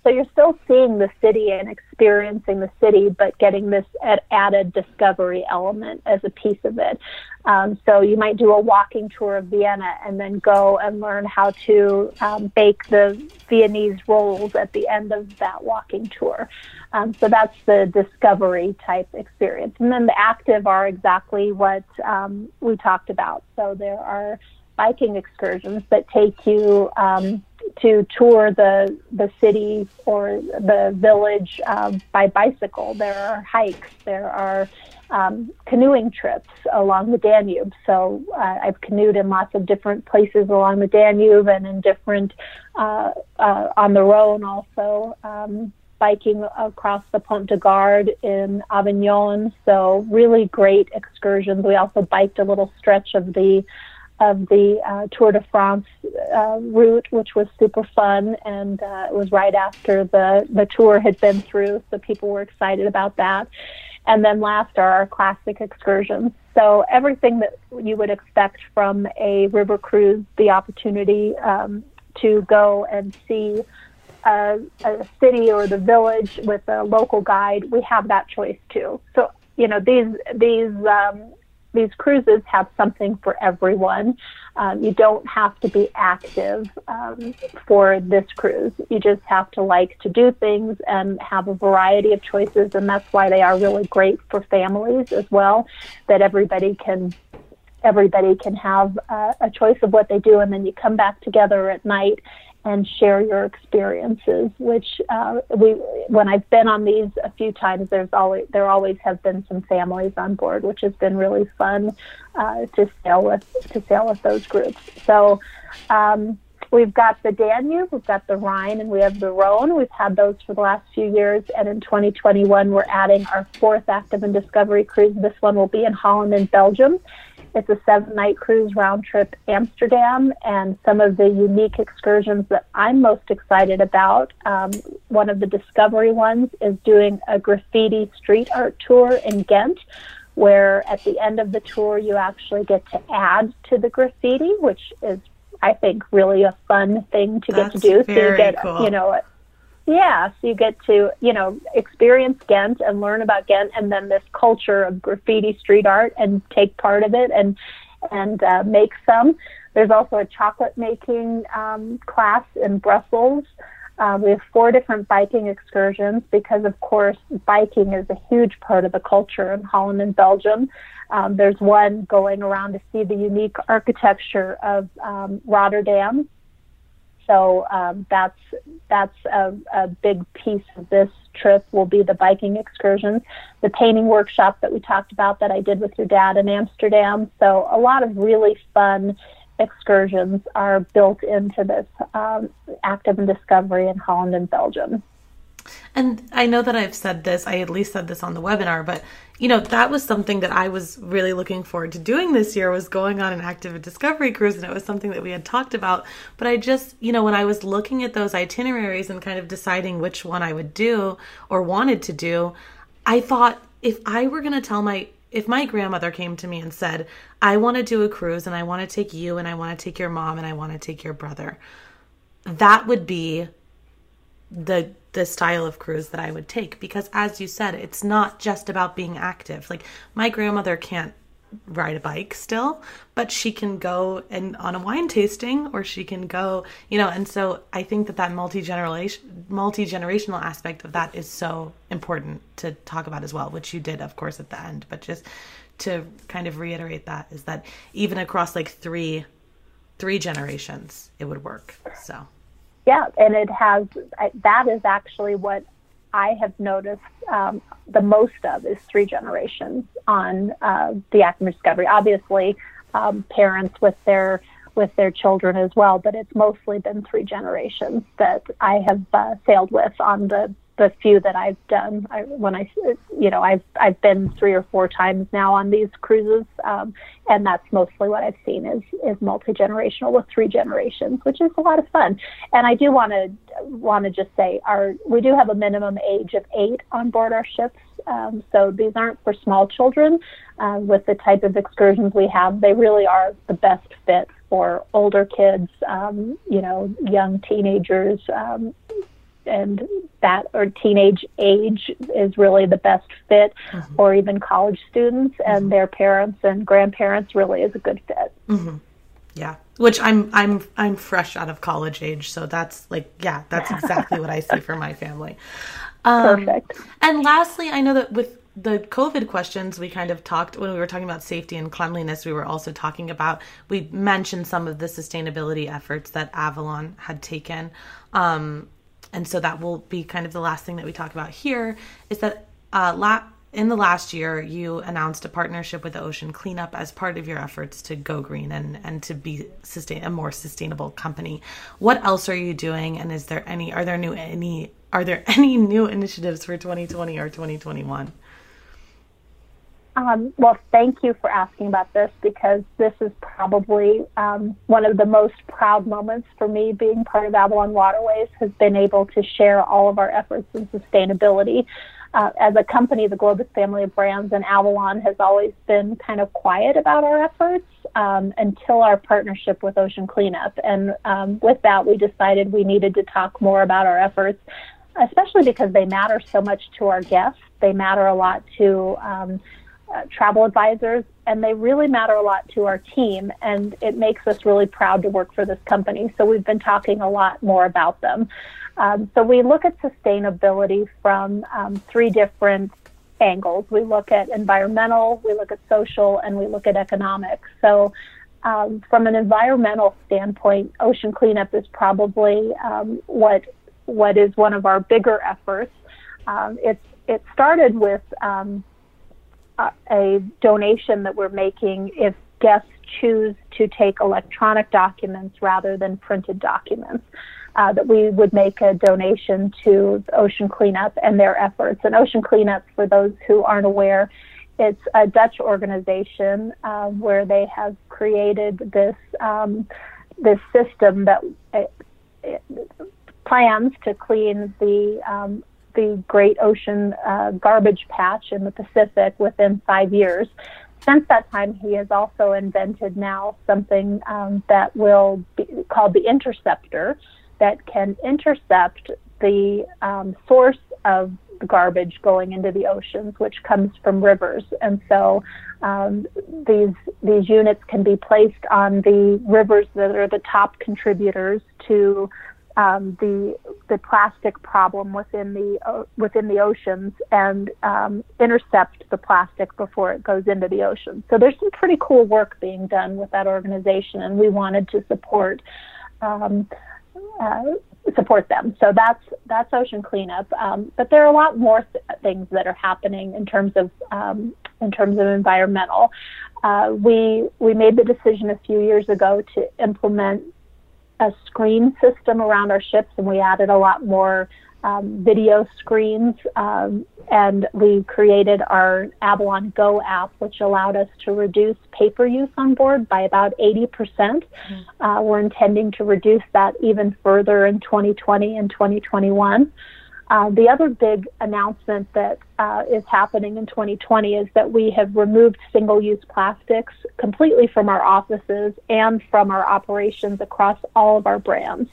so you're still seeing the city and experiencing the city, but getting this added discovery element as a piece of it. Um, so you might do a walking tour of Vienna and then go and learn how to um, bake the Viennese rolls at the end of that walking tour. Um, so that's the discovery type experience. And then the active are exactly what um, we talked about. So there are biking excursions that take you um, to tour the the city or the village um, by bicycle. There are hikes. There are um, canoeing trips along the Danube. So uh, I've canoed in lots of different places along the Danube and in different uh, uh, on the Rhone also. Um, biking across the Pont de Gard in Avignon. So really great excursions. We also biked a little stretch of the of the uh, Tour de France uh, route, which was super fun, and uh, it was right after the the tour had been through, so people were excited about that. And then last are our classic excursions. So everything that you would expect from a river cruise, the opportunity um, to go and see a, a city or the village with a local guide, we have that choice too. So you know these these um, these cruises have something for everyone. Um, you don't have to be active um, for this cruise. You just have to like to do things and have a variety of choices, and that's why they are really great for families as well. That everybody can everybody can have uh, a choice of what they do, and then you come back together at night and share your experiences. Which uh, we, when I've been on these a few times, there's always there always have been some families on board, which has been really fun uh, to sail with to sail with those groups. So. Um, we've got the Danube, we've got the Rhine, and we have the Rhone. We've had those for the last few years, and in 2021, we're adding our fourth active and discovery cruise. This one will be in Holland and Belgium. It's a seven night cruise round trip Amsterdam, and some of the unique excursions that I'm most excited about. Um, one of the discovery ones is doing a graffiti street art tour in Ghent, where at the end of the tour you actually get to add to the graffiti, which is I think really a fun thing to That's get to do. so you get cool. you know yeah, so you get to, you know, experience Ghent and learn about Ghent and then this culture of graffiti street art and take part of it and and uh, make some. There's also a chocolate making um, class in Brussels. Uh, we have four different biking excursions because, of course, biking is a huge part of the culture in Holland and Belgium. Um, there's one going around to see the unique architecture of um, Rotterdam so um, that's that's a, a, big piece of this trip will be the biking excursions, the painting workshop that we talked about that I did with your dad in Amsterdam. So a lot of really fun excursions are built into this um, active and discovery in Holland and Belgium. And I know that I've said this, I at least said this on the webinar, but you know, that was something that I was really looking forward to doing this year was going on an active discovery cruise and it was something that we had talked about. But I just, you know, when I was looking at those itineraries and kind of deciding which one I would do or wanted to do, I thought if I were going to tell my if my grandmother came to me and said, I want to do a cruise and I want to take you and I want to take your mom and I want to take your brother, that would be the the style of cruise that I would take. Because as you said it's not just about being active. Like my grandmother can't ride a bike still but she can go and on a wine tasting or she can go you know and so I think that that multi-generation multi-generational aspect of that is so important to talk about as well which you did of course at the end. But just to kind of reiterate that is that even across like three three generations it would work so. Yeah, and it has that is actually what I have noticed um, the most of is three generations on uh, the Active Discovery. Obviously, um, parents with their with their children as well, but it's mostly been three generations that I have uh, sailed with on the the few that I've done. I, when I, you know, I've I've been three or four times now on these cruises, um, and that's mostly what I've seen is is multi generational with three generations, which is a lot of fun. And I do want to want to just say, our we do have a minimum age of eight on board our ships, um, so these aren't for small children. Uh, with the type of excursions we have, they really are the best fit for older kids, um, you know, young teenagers, um, and that or teenage age is really the best fit, mm-hmm. or even college students and mm-hmm. their parents and grandparents really is a good fit. Mm-hmm. Yeah, which I'm I'm I'm fresh out of college age, so that's like yeah, that's [LAUGHS] exactly what I see for my family. Um, Perfect. And lastly, I know that with the COVID questions, we kind of talked when we were talking about safety and cleanliness. We were also talking about we mentioned some of the sustainability efforts that Avalon had taken. Um, and so that will be kind of the last thing that we talk about here is that uh, la- in the last year you announced a partnership with the ocean cleanup as part of your efforts to go green and and to be sustain a more sustainable company. What else are you doing? And is there any are there new any are there [LAUGHS] any new initiatives for 2020 or 2021 um, well, thank you for asking about this because this is probably um, one of the most proud moments for me being part of Avalon Waterways has been able to share all of our efforts in sustainability. Uh, as a company, the Globus family of brands and Avalon has always been kind of quiet about our efforts um, until our partnership with Ocean Cleanup. And um, with that, we decided we needed to talk more about our efforts, especially because they matter so much to our guests. They matter a lot to um, uh, travel advisors, and they really matter a lot to our team, and it makes us really proud to work for this company. So we've been talking a lot more about them. Um, so we look at sustainability from um, three different angles. We look at environmental, we look at social, and we look at economic. So um, from an environmental standpoint, ocean cleanup is probably um, what what is one of our bigger efforts. Um, it's it started with um, a donation that we're making if guests choose to take electronic documents rather than printed documents. Uh, that we would make a donation to Ocean Cleanup and their efforts. And Ocean Cleanup, for those who aren't aware, it's a Dutch organization uh, where they have created this um, this system that it, uh, it plans to clean the um, the Great Ocean uh, Garbage Patch in the Pacific within five years. Since that time, he has also invented now something um, that will be called the interceptor that can intercept the um, source of garbage going into the oceans, which comes from rivers. And so um, these these units can be placed on the rivers that are the top contributors to um, the the plastic problem within the uh, within the oceans and um, intercept the plastic before it goes into the ocean. So there's some pretty cool work being done with that organization, and we wanted to support um, uh, support them. So that's that's ocean cleanup. Um, but there are a lot more th- things that are happening in terms of um, in terms of environmental. Uh, we we made the decision a few years ago to implement a screen system around our ships, and we added a lot more um, video screens. Um, and we created our Avalon Go app, which allowed us to reduce paper use on board by about 80%. Mm-hmm. Uh, we're intending to reduce that even further in 2020 and 2021. Uh, the other big announcement that uh, is happening in 2020 is that we have removed single use plastics completely from our offices and from our operations across all of our brands.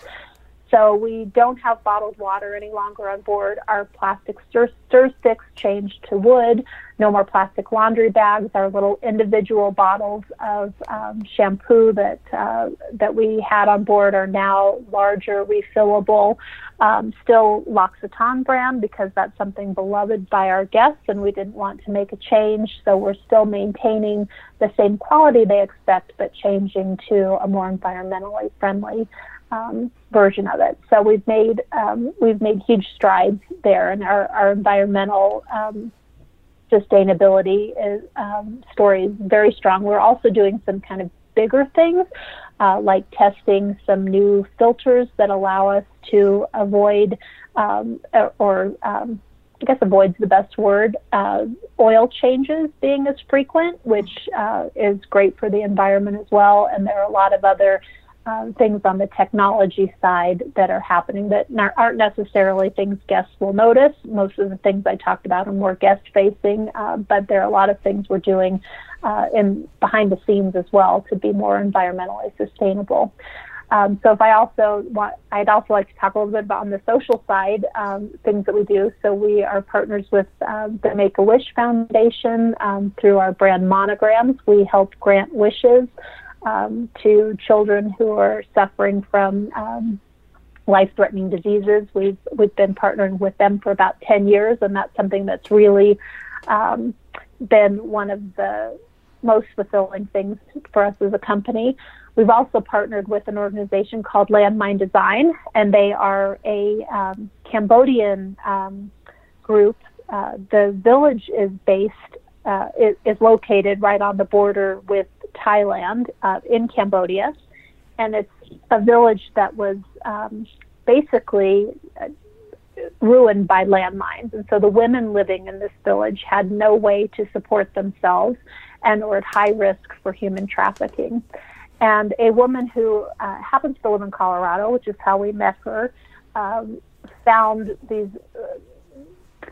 So we don't have bottled water any longer on board. Our plastic stir, stir sticks changed to wood. No more plastic laundry bags. Our little individual bottles of um, shampoo that uh, that we had on board are now larger, refillable. Um, still L'Occitane brand because that's something beloved by our guests, and we didn't want to make a change. So we're still maintaining the same quality they expect, but changing to a more environmentally friendly um, version of it. So we've made um, we've made huge strides there, and our, our environmental um, sustainability is, um, story is very strong. We're also doing some kind of bigger things, uh, like testing some new filters that allow us to avoid um, or um, I guess avoids the best word, uh, oil changes being as frequent, which uh, is great for the environment as well. And there are a lot of other um, things on the technology side that are happening that aren't necessarily things guests will notice. Most of the things I talked about are more guest facing, uh, but there are a lot of things we're doing uh, in behind the scenes as well to be more environmentally sustainable. Um, so if I also want, I'd also like to talk a little bit about on the social side, um, things that we do. So we are partners with um, the Make-A-Wish Foundation um, through our brand monograms. We help grant wishes um, to children who are suffering from um, life-threatening diseases. We've we've been partnering with them for about 10 years, and that's something that's really been one of the most fulfilling things for us as a company. We've also partnered with an organization called Landmine Design, and they are a um, Cambodian um, group. Uh, the village is based, uh, is, is, located right on the border with Thailand uh, in Cambodia, and it's a village that was um, basically uh, ruined by landmines. And so the women living in this village had no way to support themselves and were at high risk for human trafficking. And a woman who uh, happens to live in Colorado, which is how we met her, um, found these, uh,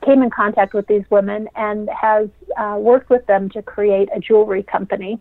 came in contact with these women and has uh, worked with them to create a jewelry company.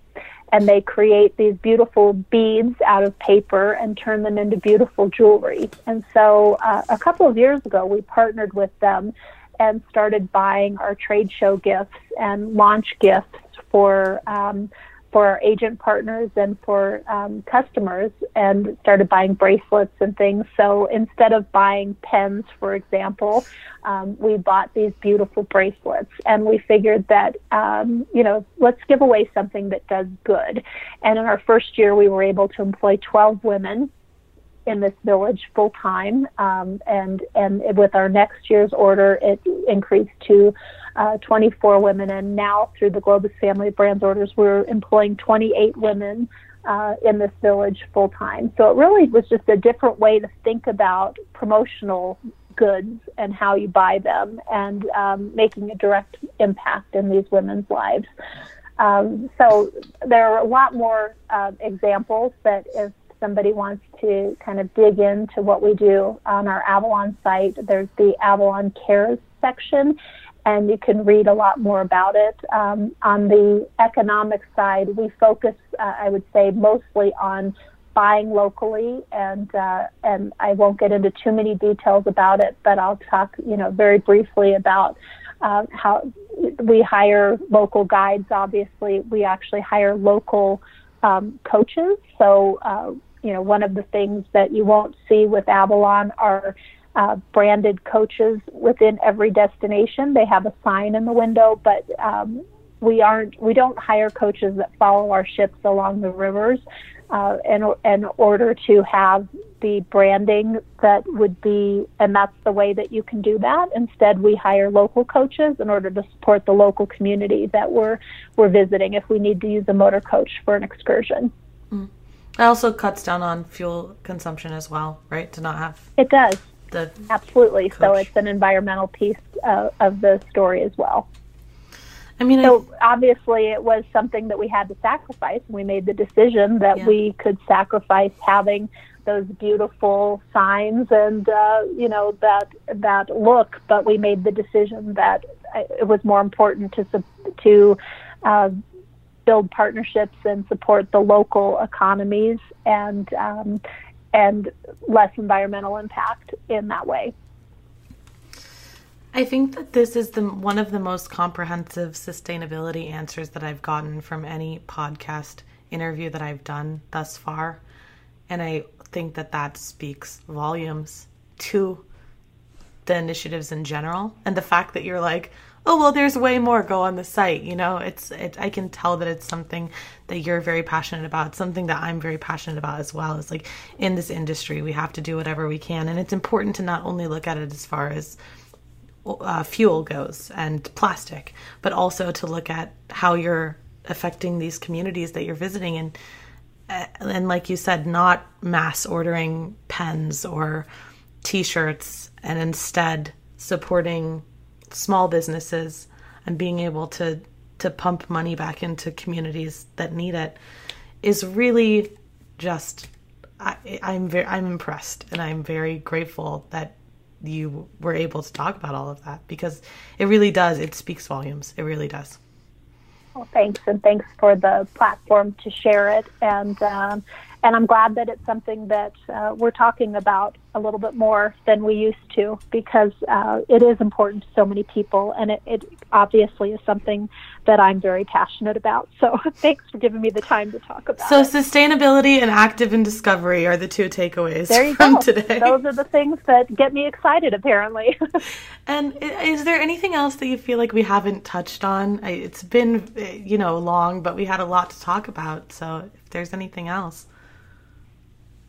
And they create these beautiful beads out of paper and turn them into beautiful jewelry. And so uh, a couple of years ago, we partnered with them and started buying our trade show gifts and launch gifts for um, for our agent partners and for um, customers and started buying bracelets and things. So instead of buying pens, for example, um, we bought these beautiful bracelets and we figured that, um, you know, let's give away something that does good. And in our first year, we were able to employ 12 women in this village full time, um, and and with our next year's order, it increased to uh, 24 women, and now through the Globus Family Brands orders, we're employing 28 women uh, in this village full time. So it really was just a different way to think about promotional goods and how you buy them, and um, making a direct impact in these women's lives. Um, so there are a lot more uh, examples that if somebody wants to kind of dig into what we do on our Avalon site, there's the Avalon Cares section, and you can read a lot more about it. Um, on the economic side, we focus, uh, I would say, mostly on buying locally, and uh, and I won't get into too many details about it, but I'll talk, you know, very briefly about uh, how we hire local guides. Obviously, we actually hire local um, coaches. So, uh, you know, one of the things that you won't see with Avalon are uh, branded coaches within every destination. They have a sign in the window, but um, we aren't. We don't hire coaches that follow our ships along the rivers uh, in in order to have the branding that would be, and that's the way that you can do that. Instead, we hire local coaches in order to support the local community that we're we're visiting. If we need to use a motor coach for an excursion. Mm. It also cuts down on fuel consumption as well, right? To not have it does the absolutely. Coach. So it's an environmental piece uh, of the story as well. I mean, so I, obviously it was something that we had to sacrifice. We made the decision that yeah. we could sacrifice having those beautiful signs and uh, you know that that look, but we made the decision that it was more important to to uh, build partnerships and support the local economies and um, and less environmental impact in that way. I think that this is the one of the most comprehensive sustainability answers that I've gotten from any podcast interview that I've done thus far, and I think that that speaks volumes to the initiatives in general and the fact that you're like oh well there's way more go on the site you know? It's it, i can tell that it's something that you're very passionate about. Something that i'm very passionate about as well. It's like in this industry we have to do whatever we can and it's important to not only look at it as far as uh, fuel goes and plastic but also to look at how you're affecting these communities that you're visiting and uh, and like you said not mass ordering pens or t-shirts and instead supporting small businesses and being able to to pump money back into communities that need it is really just I, I'm very I'm impressed and I'm very grateful that you were able to talk about all of that because it really does it speaks volumes it really does. Well thanks and thanks for the platform to share it and um, and I'm glad that it's something that uh, we're talking about a little bit more than we used to because uh, it is important to so many people, and it, it, obviously is something that I'm very passionate about. So [LAUGHS] thanks for giving me the time to talk about. So it. sustainability and active in discovery are the two takeaways there you [LAUGHS] from go. today. Those are the things that get me excited, apparently. [LAUGHS] and is there anything else that you feel like we haven't touched on? It's been you know long, but we had a lot to talk about. So if there's anything else.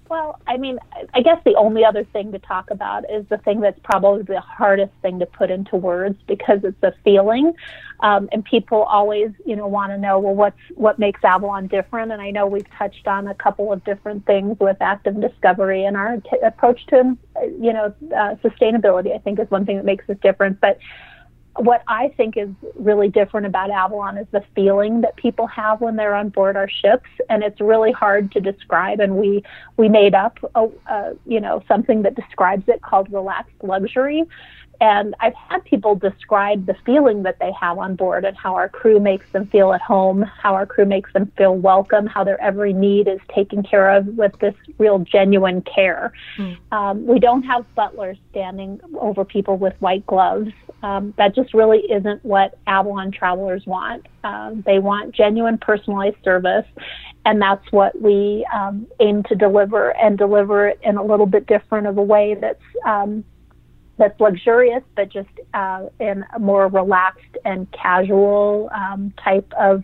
Well, I mean, I guess the only other thing to talk about is the thing that's probably the hardest thing to put into words because it's a feeling, um, and people always, you know, want to know, well, what's what makes Avalon different? And I know we've touched on a couple of different things with active discovery and our t- approach to, you know, uh, sustainability. I think is one thing that makes us different, but what I think is really different about Avalon is the feeling that people have when they're on board our ships, and it's really hard to describe. And we we made up a, a you know something that describes it called relaxed luxury. And I've had people describe the feeling that they have on board and how our crew makes them feel at home, how our crew makes them feel welcome, how their every need is taken care of with this real genuine care. Mm. Um, we don't have butlers standing over people with white gloves. Um, that just really isn't what Avalon travelers want. Um, they want genuine personalized service, and that's what we um, aim to deliver and deliver it in a little bit different of a way that's um, that's luxurious, but just uh, in a more relaxed and casual um, type of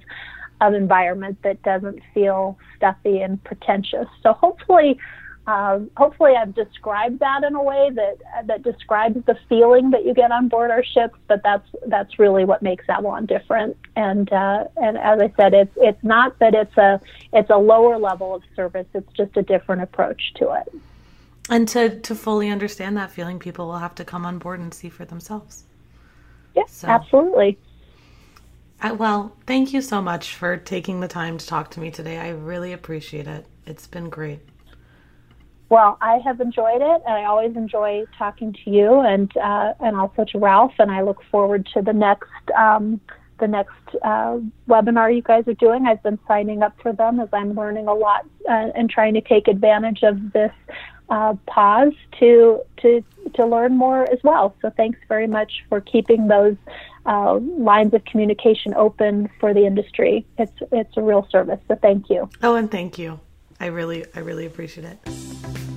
of environment that doesn't feel stuffy and pretentious. So hopefully, uh, hopefully I've described that in a way that that describes the feeling that you get on board our ships. But that's that's really what makes Avalon different. And uh, and as I said, it's it's not that it's a it's a lower level of service. It's just a different approach to it. And to, to fully understand that feeling, people will have to come on board and see for themselves. Yes, so, absolutely. I, well, thank you so much for taking the time to talk to me today. I really appreciate it. It's been great. Well, I have enjoyed it, and I always enjoy talking to you and uh, and also to Ralph. And I look forward to the next um, the next uh, webinar you guys are doing. I've been signing up for them as I'm learning a lot uh, and trying to take advantage of this uh, pause to to to learn more as well. So thanks very much for keeping those uh, lines of communication open for the industry. It's it's a real service. So thank you. Oh, and thank you. I really I really appreciate it.